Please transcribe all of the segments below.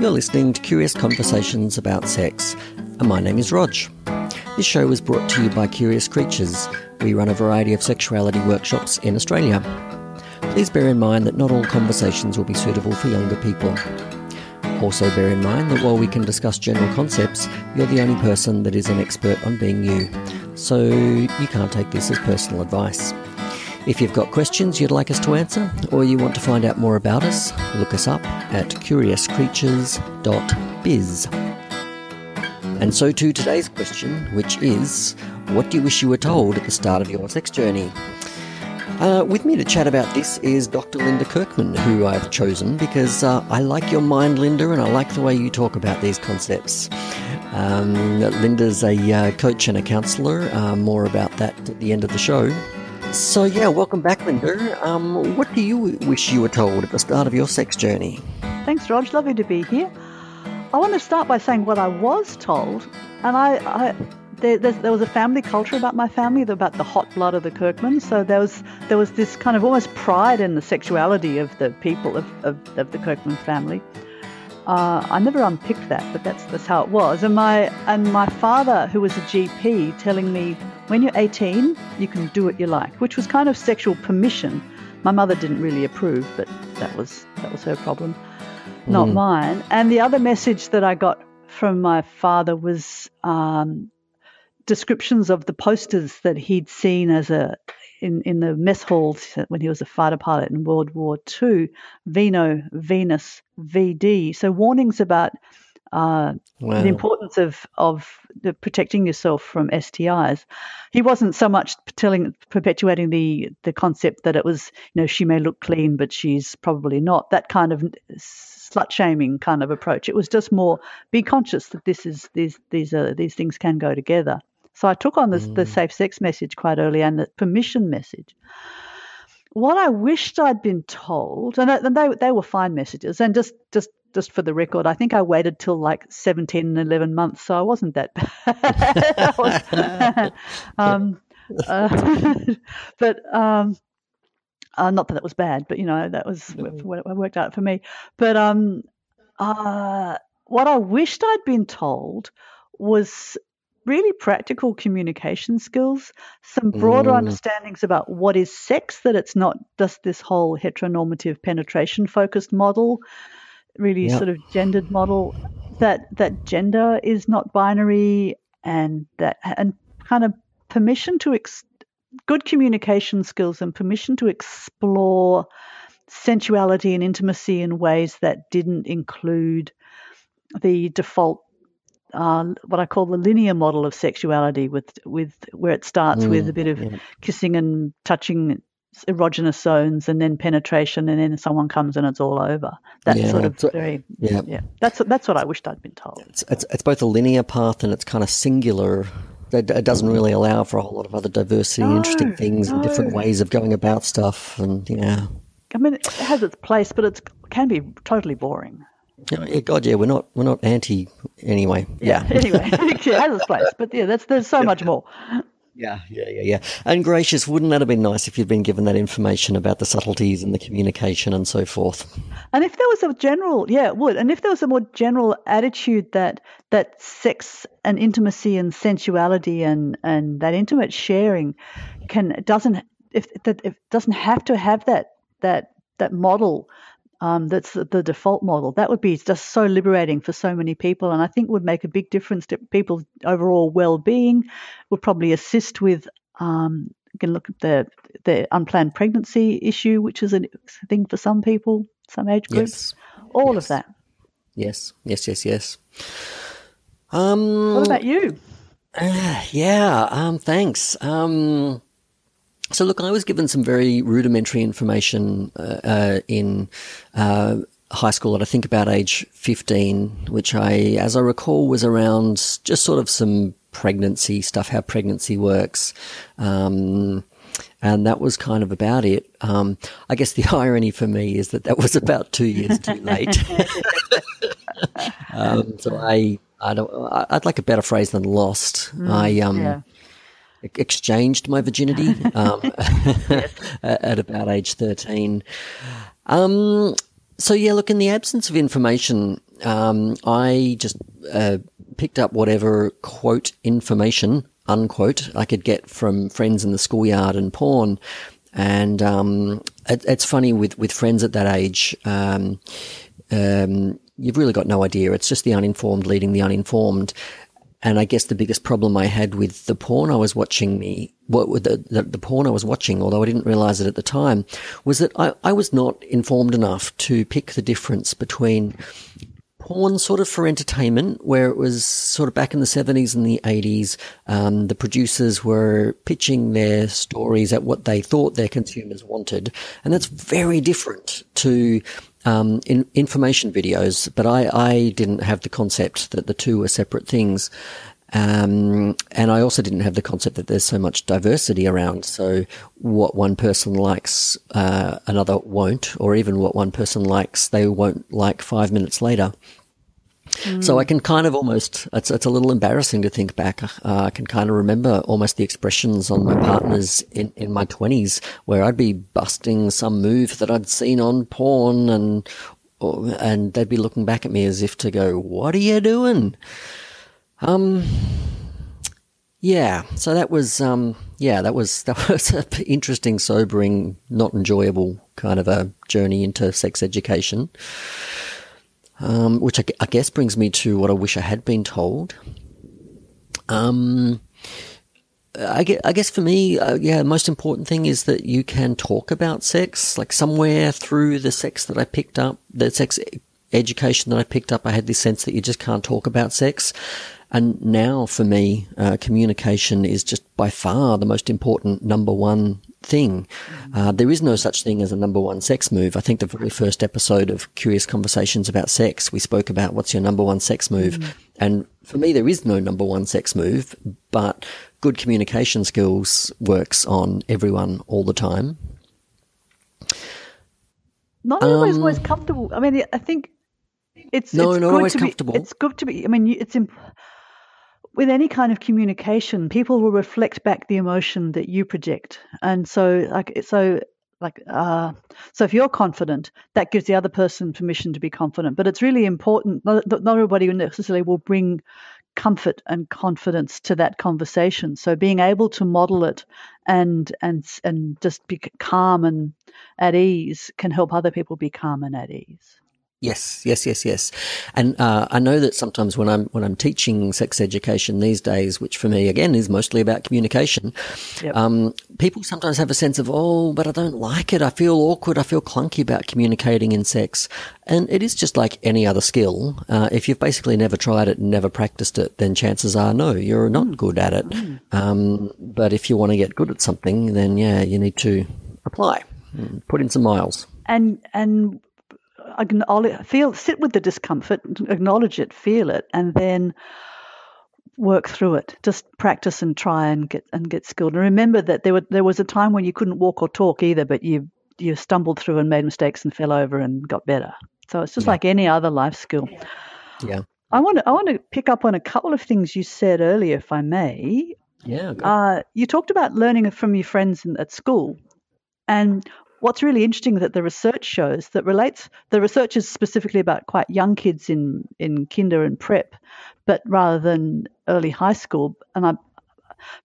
You're listening to Curious Conversations about Sex, and my name is Rog. This show is brought to you by Curious Creatures. We run a variety of sexuality workshops in Australia. Please bear in mind that not all conversations will be suitable for younger people. Also, bear in mind that while we can discuss general concepts, you're the only person that is an expert on being you, so you can't take this as personal advice. If you've got questions you'd like us to answer, or you want to find out more about us, look us up at curiouscreatures.biz. And so to today's question, which is What do you wish you were told at the start of your sex journey? Uh, with me to chat about this is Dr. Linda Kirkman, who I've chosen because uh, I like your mind, Linda, and I like the way you talk about these concepts. Um, Linda's a uh, coach and a counsellor. Uh, more about that at the end of the show. So, yeah, welcome back, Linda. Um, what do you wish you were told at the start of your sex journey? Thanks, Rog. Lovely to be here. I want to start by saying what I was told, and I, I there, there, was a family culture about my family, about the hot blood of the Kirkmans. So there was there was this kind of almost pride in the sexuality of the people of, of, of the Kirkman family. Uh, I never unpicked that, but that's that's how it was. And my and my father, who was a GP, telling me when you're 18, you can do what you like, which was kind of sexual permission. My mother didn't really approve, but that was that was her problem, not mm. mine. And the other message that I got from my father was um, descriptions of the posters that he'd seen as a in, in the mess halls when he was a fighter pilot in World War II, Veno, Venus, VD. So warnings about uh, wow. the importance of of the protecting yourself from STIs. He wasn't so much telling perpetuating the the concept that it was you know she may look clean but she's probably not that kind of slut shaming kind of approach. It was just more be conscious that this is these these are these things can go together. So I took on this, mm. the safe sex message quite early and the permission message. What I wished I'd been told, and they they were fine messages, and just just just for the record, I think I waited till like 17 and 11 months, so I wasn't that bad. was, um, uh, but um, uh, not that it was bad, but you know that was what worked out for me. But um, uh, what I wished I'd been told was really practical communication skills, some broader mm. understandings about what is sex, that it's not just this whole heteronormative penetration focused model, really yep. sort of gendered model, that that gender is not binary and that and kind of permission to ex- good communication skills and permission to explore sensuality and intimacy in ways that didn't include the default uh, what I call the linear model of sexuality, with with where it starts mm, with a bit of yeah. kissing and touching erogenous zones, and then penetration, and then someone comes and it's all over. That's yeah, sort of very yeah. yeah. That's that's what I wished I'd been told. It's, it's, it's both a linear path and it's kind of singular. It, it doesn't really allow for a whole lot of other diversity, no, interesting things, no. and different ways of going about stuff. And yeah, I mean, it has its place, but it can be totally boring. Yeah, God, yeah, we're not we're not anti anyway. Yeah, yeah anyway, it has its place, but yeah, that's there's so much more. Yeah, yeah, yeah, yeah. And gracious, wouldn't that have been nice if you'd been given that information about the subtleties and the communication and so forth? And if there was a general, yeah, it would. And if there was a more general attitude that that sex and intimacy and sensuality and and that intimate sharing can doesn't if that if doesn't have to have that that that model um, that's the default model. That would be just so liberating for so many people, and I think would make a big difference to people's overall well-being. Would probably assist with. Um, you can look at the the unplanned pregnancy issue, which is a thing for some people, some age groups. Yes. All yes. of that. Yes, yes, yes, yes. Um, what about you? Uh, yeah. Um, thanks. Um, so, look, I was given some very rudimentary information uh, uh, in uh, high school at I think about age 15, which I, as I recall, was around just sort of some pregnancy stuff, how pregnancy works. Um, and that was kind of about it. Um, I guess the irony for me is that that was about two years too late. um, so I, I don't, I'd like a better phrase than lost. Mm, I, um, yeah exchanged my virginity um, at about age 13. Um, so, yeah, look, in the absence of information um, I just uh, picked up whatever quote information unquote I could get from friends in the schoolyard and porn. And um, it, it's funny with, with friends at that age, um, um, you've really got no idea. It's just the uninformed leading the uninformed. And I guess the biggest problem I had with the porn I was watching me, what the, the, the porn I was watching, although I didn't realize it at the time, was that I, I was not informed enough to pick the difference between porn sort of for entertainment, where it was sort of back in the 70s and the 80s, um, the producers were pitching their stories at what they thought their consumers wanted. And that's very different to um, in information videos, but I, I didn't have the concept that the two were separate things. Um, and I also didn't have the concept that there's so much diversity around. So what one person likes, uh, another won't, or even what one person likes, they won't like five minutes later. So I can kind of almost, it's, it's a little embarrassing to think back. Uh, I can kind of remember almost the expressions on my partners in, in my twenties where I'd be busting some move that I'd seen on porn and, or, and they'd be looking back at me as if to go, what are you doing? Um, yeah, so that was, um, yeah, that was, that was an interesting, sobering, not enjoyable kind of a journey into sex education. Um, which I, I, guess brings me to what I wish I had been told. Um, I guess, I guess for me, uh, yeah, the most important thing is that you can talk about sex. Like somewhere through the sex that I picked up, the sex education that I picked up, I had this sense that you just can't talk about sex. And now for me, uh, communication is just by far the most important number one thing. Uh, there is no such thing as a number one sex move. I think the very first episode of Curious Conversations about sex, we spoke about what's your number one sex move. Mm. And for me, there is no number one sex move, but good communication skills works on everyone all the time. Not always um, always comfortable. I mean, I think it's no, it's not always comfortable. Be, it's good to be. I mean, it's imp- with any kind of communication, people will reflect back the emotion that you project, and so like so like uh, so if you're confident, that gives the other person permission to be confident. But it's really important. Not, not everybody necessarily will bring comfort and confidence to that conversation. So being able to model it and and and just be calm and at ease can help other people be calm and at ease. Yes, yes, yes, yes. And uh, I know that sometimes when I'm when I'm teaching sex education these days, which for me again is mostly about communication, yep. um, people sometimes have a sense of oh, but I don't like it. I feel awkward. I feel clunky about communicating in sex. And it is just like any other skill. Uh, if you've basically never tried it and never practiced it, then chances are no, you're not mm. good at it. Mm. Um, but if you want to get good at something, then yeah, you need to apply, put in some miles. And and acknowledge, feel, sit with the discomfort, acknowledge it, feel it, and then work through it. Just practice and try and get and get skilled. And remember that there were there was a time when you couldn't walk or talk either, but you you stumbled through and made mistakes and fell over and got better. So it's just yeah. like any other life skill. Yeah. I want to I want to pick up on a couple of things you said earlier, if I may. Yeah. Uh, you talked about learning from your friends in, at school, and what's really interesting that the research shows that relates the research is specifically about quite young kids in in kinder and prep, but rather than early high school. And I,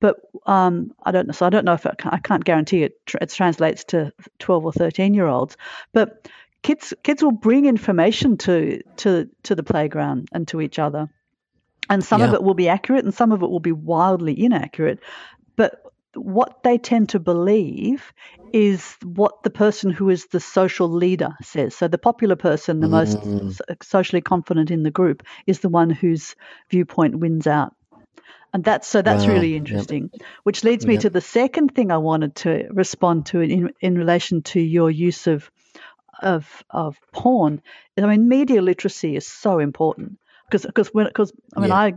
but um, I don't know. So I don't know if it, I can't guarantee it. It translates to twelve or thirteen year olds, but kids kids will bring information to to to the playground and to each other and some yeah. of it will be accurate and some of it will be wildly inaccurate but what they tend to believe is what the person who is the social leader says. So the popular person, the mm. most socially confident in the group, is the one whose viewpoint wins out. And that's so that's wow. really interesting. Yep. Which leads me yep. to the second thing I wanted to respond to in in relation to your use of of of porn. I mean, media literacy is so important because because when because I mean yeah. I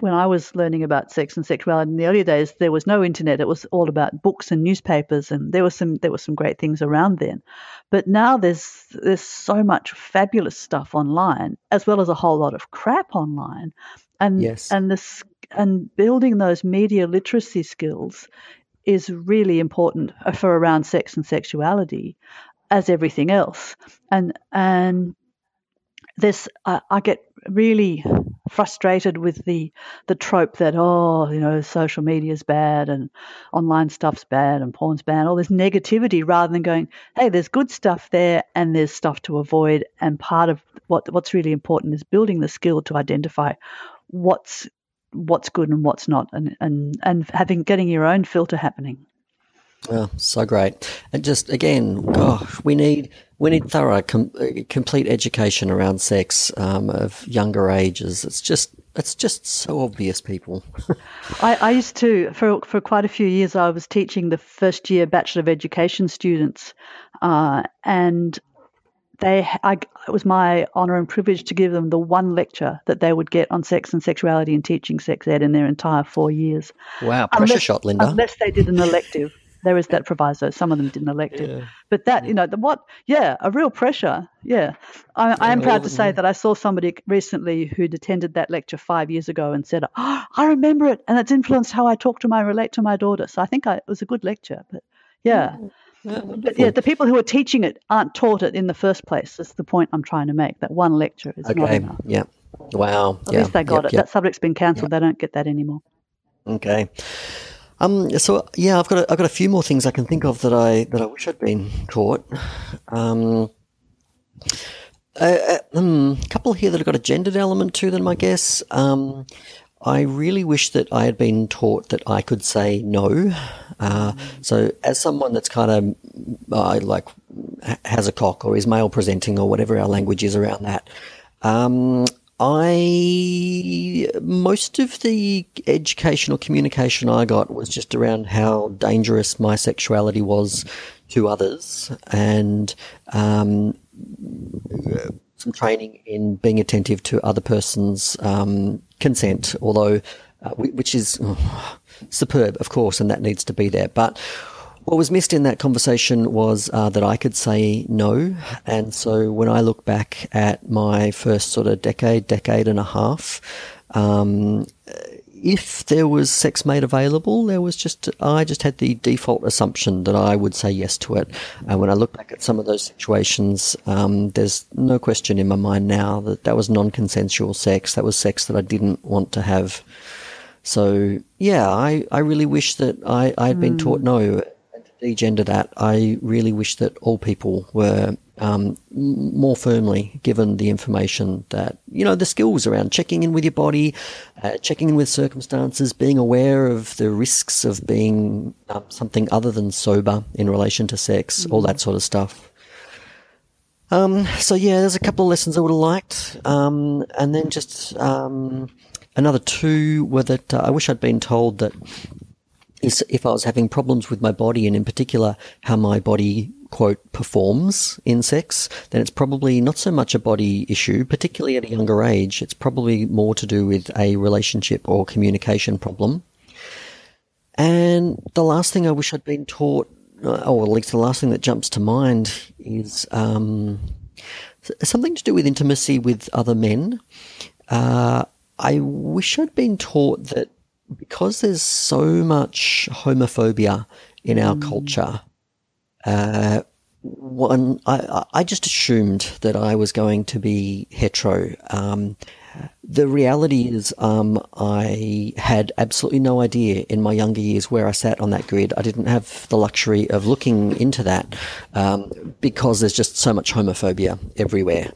when I was learning about sex and sexuality in the early days, there was no internet. It was all about books and newspapers, and there was some there were some great things around then. But now there's there's so much fabulous stuff online, as well as a whole lot of crap online, and yes. and this and building those media literacy skills is really important for around sex and sexuality, as everything else, and and this uh, I get really frustrated with the the trope that oh you know social media is bad and online stuff's bad and porn's bad all this negativity rather than going hey there's good stuff there and there's stuff to avoid. And part of what what's really important is building the skill to identify what's what's good and what's not and and and having getting your own filter happening Oh, so great! And just again, gosh, we need we need thorough, com- complete education around sex um, of younger ages. It's just it's just so obvious, people. I, I, used to for for quite a few years. I was teaching the first year Bachelor of Education students, uh, and they I, it was my honor and privilege to give them the one lecture that they would get on sex and sexuality and teaching sex ed in their entire four years. Wow, pressure unless, shot, Linda. Unless they did an elective there is that proviso. Some of them didn't elect it, but that you know the what? Yeah, a real pressure. Yeah, I, I am proud to say that I saw somebody recently who'd attended that lecture five years ago and said, "Oh, I remember it, and it's influenced how I talk to my relate to my daughter." So I think I, it was a good lecture. But yeah. Yeah, but yeah, the people who are teaching it aren't taught it in the first place. That's the point I'm trying to make. That one lecture is okay. not enough. Yeah. Wow. At yeah. least they got yep, it. Yep. That subject's been cancelled. Yep. They don't get that anymore. Okay. Um, so yeah, I've got a, I've got a few more things I can think of that I that I wish I'd been taught. Um, a, a, um, couple here that have got a gendered element to them, I guess. Um, I really wish that I had been taught that I could say no. Uh, so, as someone that's kind of uh, like has a cock or is male presenting or whatever our language is around that, um, I most of the educational communication I got was just around how dangerous my sexuality was to others, and um, some training in being attentive to other person's um, consent. Although, uh, which is oh, superb, of course, and that needs to be there, but. What was missed in that conversation was uh, that I could say no. And so when I look back at my first sort of decade, decade and a half, um, if there was sex made available, there was just, I just had the default assumption that I would say yes to it. And when I look back at some of those situations, um, there's no question in my mind now that that was non consensual sex. That was sex that I didn't want to have. So yeah, I, I really wish that I, I had been mm. taught no degender that, I really wish that all people were um, more firmly given the information that, you know, the skills around checking in with your body, uh, checking in with circumstances, being aware of the risks of being um, something other than sober in relation to sex, mm. all that sort of stuff. Um, so yeah, there's a couple of lessons I would have liked, um, and then just um, another two were that uh, I wish I'd been told that if I was having problems with my body and in particular how my body quote performs in sex, then it's probably not so much a body issue, particularly at a younger age. It's probably more to do with a relationship or communication problem. And the last thing I wish I'd been taught, uh, or at least the last thing that jumps to mind, is um, something to do with intimacy with other men. Uh, I wish I'd been taught that because there's so much homophobia in our mm. culture, uh, one, I, I just assumed that I was going to be hetero. Um, the reality is, um, I had absolutely no idea in my younger years where I sat on that grid. I didn't have the luxury of looking into that um, because there's just so much homophobia everywhere.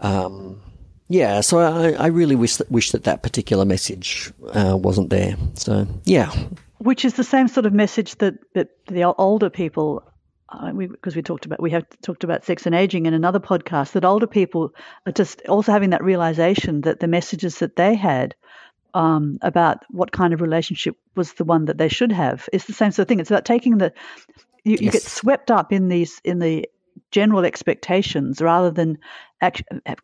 Um, yeah, so I, I really wish that wish that that particular message uh, wasn't there. So yeah, which is the same sort of message that that the older people, uh, we, because we talked about we have talked about sex and aging in another podcast. That older people are just also having that realization that the messages that they had um, about what kind of relationship was the one that they should have is the same sort of thing. It's about taking the you, yes. you get swept up in these in the general expectations rather than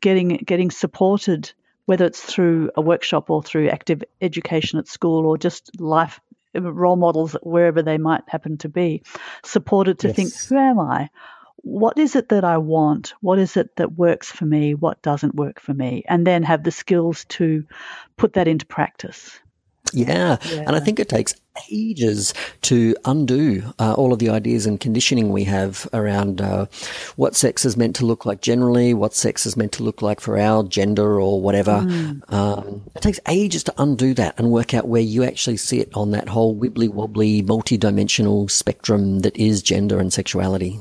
getting getting supported, whether it's through a workshop or through active education at school or just life role models wherever they might happen to be, supported to yes. think, who am I? What is it that I want? What is it that works for me? What doesn't work for me? And then have the skills to put that into practice. Yeah. Yeah. And I think it takes ages to undo uh, all of the ideas and conditioning we have around uh, what sex is meant to look like generally, what sex is meant to look like for our gender or whatever. Um, it takes ages to undo that and work out where you actually sit on that whole wibbly wobbly, multi dimensional spectrum that is gender and sexuality.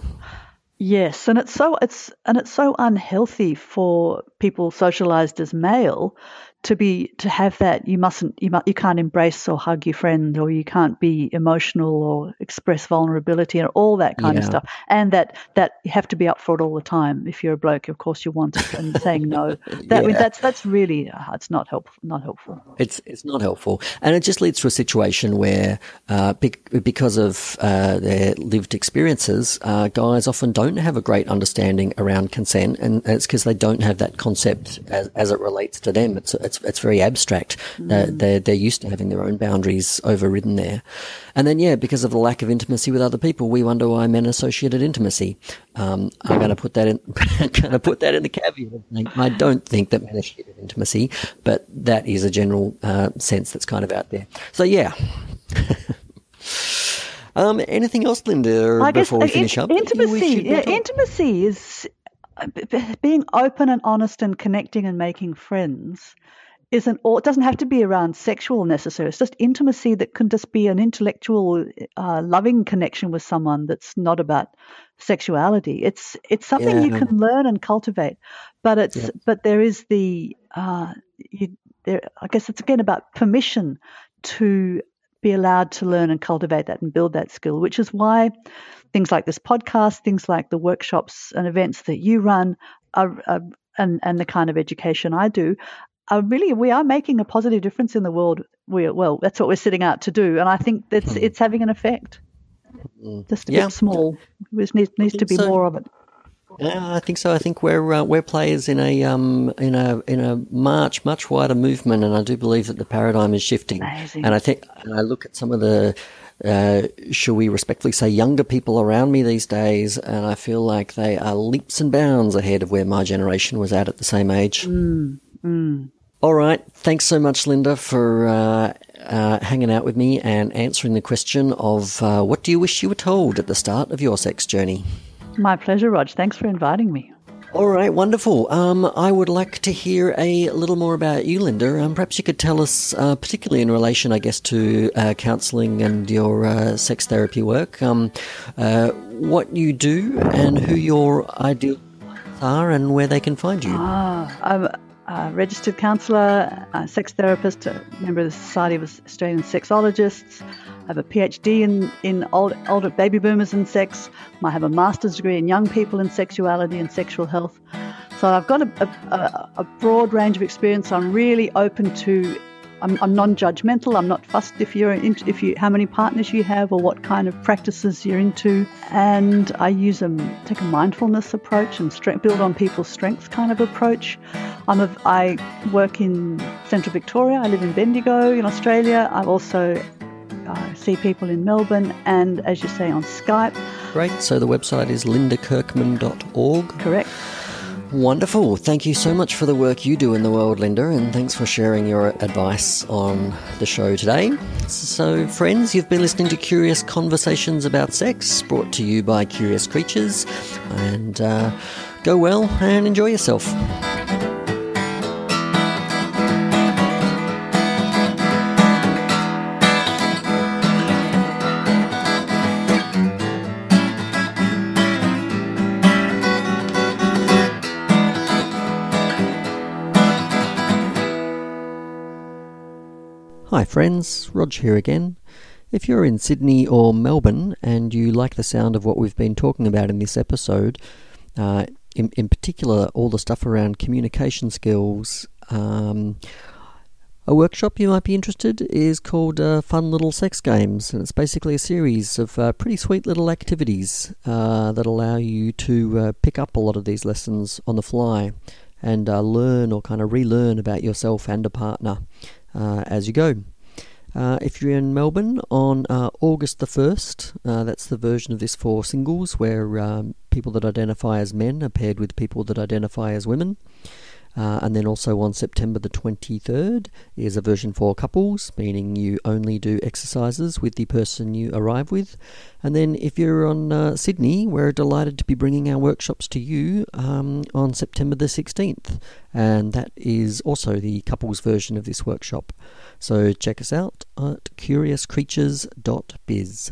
Yes, and it's so it's and it's so unhealthy for people socialized as male to be to have that you mustn't you mu- you can't embrace or hug your friend or you can't be emotional or express vulnerability and all that kind of stuff. And that that you have to be up for it all the time. If you're a bloke of course you want it and saying no. That Yeah. that's that's really uh, it's not helpful not helpful. It's it's not helpful, and it just leads to a situation where, uh, bec- because of uh, their lived experiences, uh, guys often don't have a great understanding around consent, and it's because they don't have that concept as, as it relates to them. It's it's it's very abstract. Uh, they're they're used to having their own boundaries overridden there, and then yeah, because of the lack of intimacy with other people, we wonder why men associated intimacy. Um, I'm going to put that in. going to put that in the caveat. of saying I don't think that men associated intimacy, but that is a general uh, sense that's kind of out there. So yeah. um, anything else, Linda? I guess before we uh, finish in- up, that you wish intimacy yeah, intimacy is uh, b- b- being open and honest and connecting and making friends isn't or it doesn't have to be around sexual necessarily it's just intimacy that can just be an intellectual uh, loving connection with someone that's not about sexuality it's it's something you can learn and cultivate but it's Yeah. but there is the uh, you, there i guess it's again about permission to be allowed to learn and cultivate that and build that skill which is why things like this podcast things like the workshops and events that you run are, are and and the kind of education i do are really we are making a positive difference in the world we well that's what we're setting out to do and i think that's it's having an effect just a Hmm. Yeah. bit small there needs, needs to be so. more of it Yeah, I think so. I think we're uh, we're players in a um in a in a much much wider movement, and I do believe that the paradigm is shifting. Amazing. And I think and I look at some of the, uh, shall we respectfully say, younger people around me these days, and I feel like they are leaps and bounds ahead of where my generation was at at the same age. All right. Thanks so much, Linda, for uh, uh, hanging out with me and answering the question of uh, what do you wish you were told at the start of your sex journey. my pleasure rog thanks for inviting me All right, wonderful. Um, I would like to hear a little more about you, Linda. Um, perhaps you could tell us, uh, particularly in relation, I guess, to uh, counselling and your uh, sex therapy work, um, uh, what you do and who your ideal clients are and where they can find you. Ah, Registered counsellor, a sex therapist, a member of the Society of Australian Sexologists. I have a PhD in, in old, older baby boomers and sex. I have a master's degree in young people and sexuality and sexual health. So I've got a, a- a broad range of experience. I'm really open to. I'm, I'm non-judgmental. I'm not fussed if you're in, if you how many partners you have or what kind of practices you're into. And I use a take a mindfulness approach and strength, build on people's strengths kind of approach. I'm a, I work in central Victoria. I live in Bendigo in Australia. I also uh, see people in Melbourne and, as you say, on Skype. Great. So the website is lindakirkman.org. Correct. Wonderful. Thank you so much for the work you do in the world, Linda, and thanks for sharing your advice on the show today. So, friends, you've been listening to Curious Conversations About Sex, brought to you by Curious Creatures. And uh, go well and enjoy yourself. Friends. Rog here again. If you're in Sydney or Melbourne and you like the sound of what we've been talking about in this episode, uh, in, in particular, all the stuff around communication skills, um, a workshop you might be interested is called uh, Fun Little Sex Games, and it's basically a series of uh, pretty sweet little activities uh, that allow you to uh, pick up a lot of these lessons on the fly and uh, learn or kind of relearn about yourself and a partner uh, as you go. Uh, if you're in Melbourne on uh, August the 1st, uh, that's the version of this for singles where um, people that identify as men are paired with people that identify as women. Uh, and then also on September the 23rd is a version for couples, meaning you only do exercises with the person you arrive with. And then if you're on uh, Sydney, we're delighted to be bringing our workshops to you um, on September the 16th. And that is also the couples version of this workshop. So check us out at curiouscreatures.biz.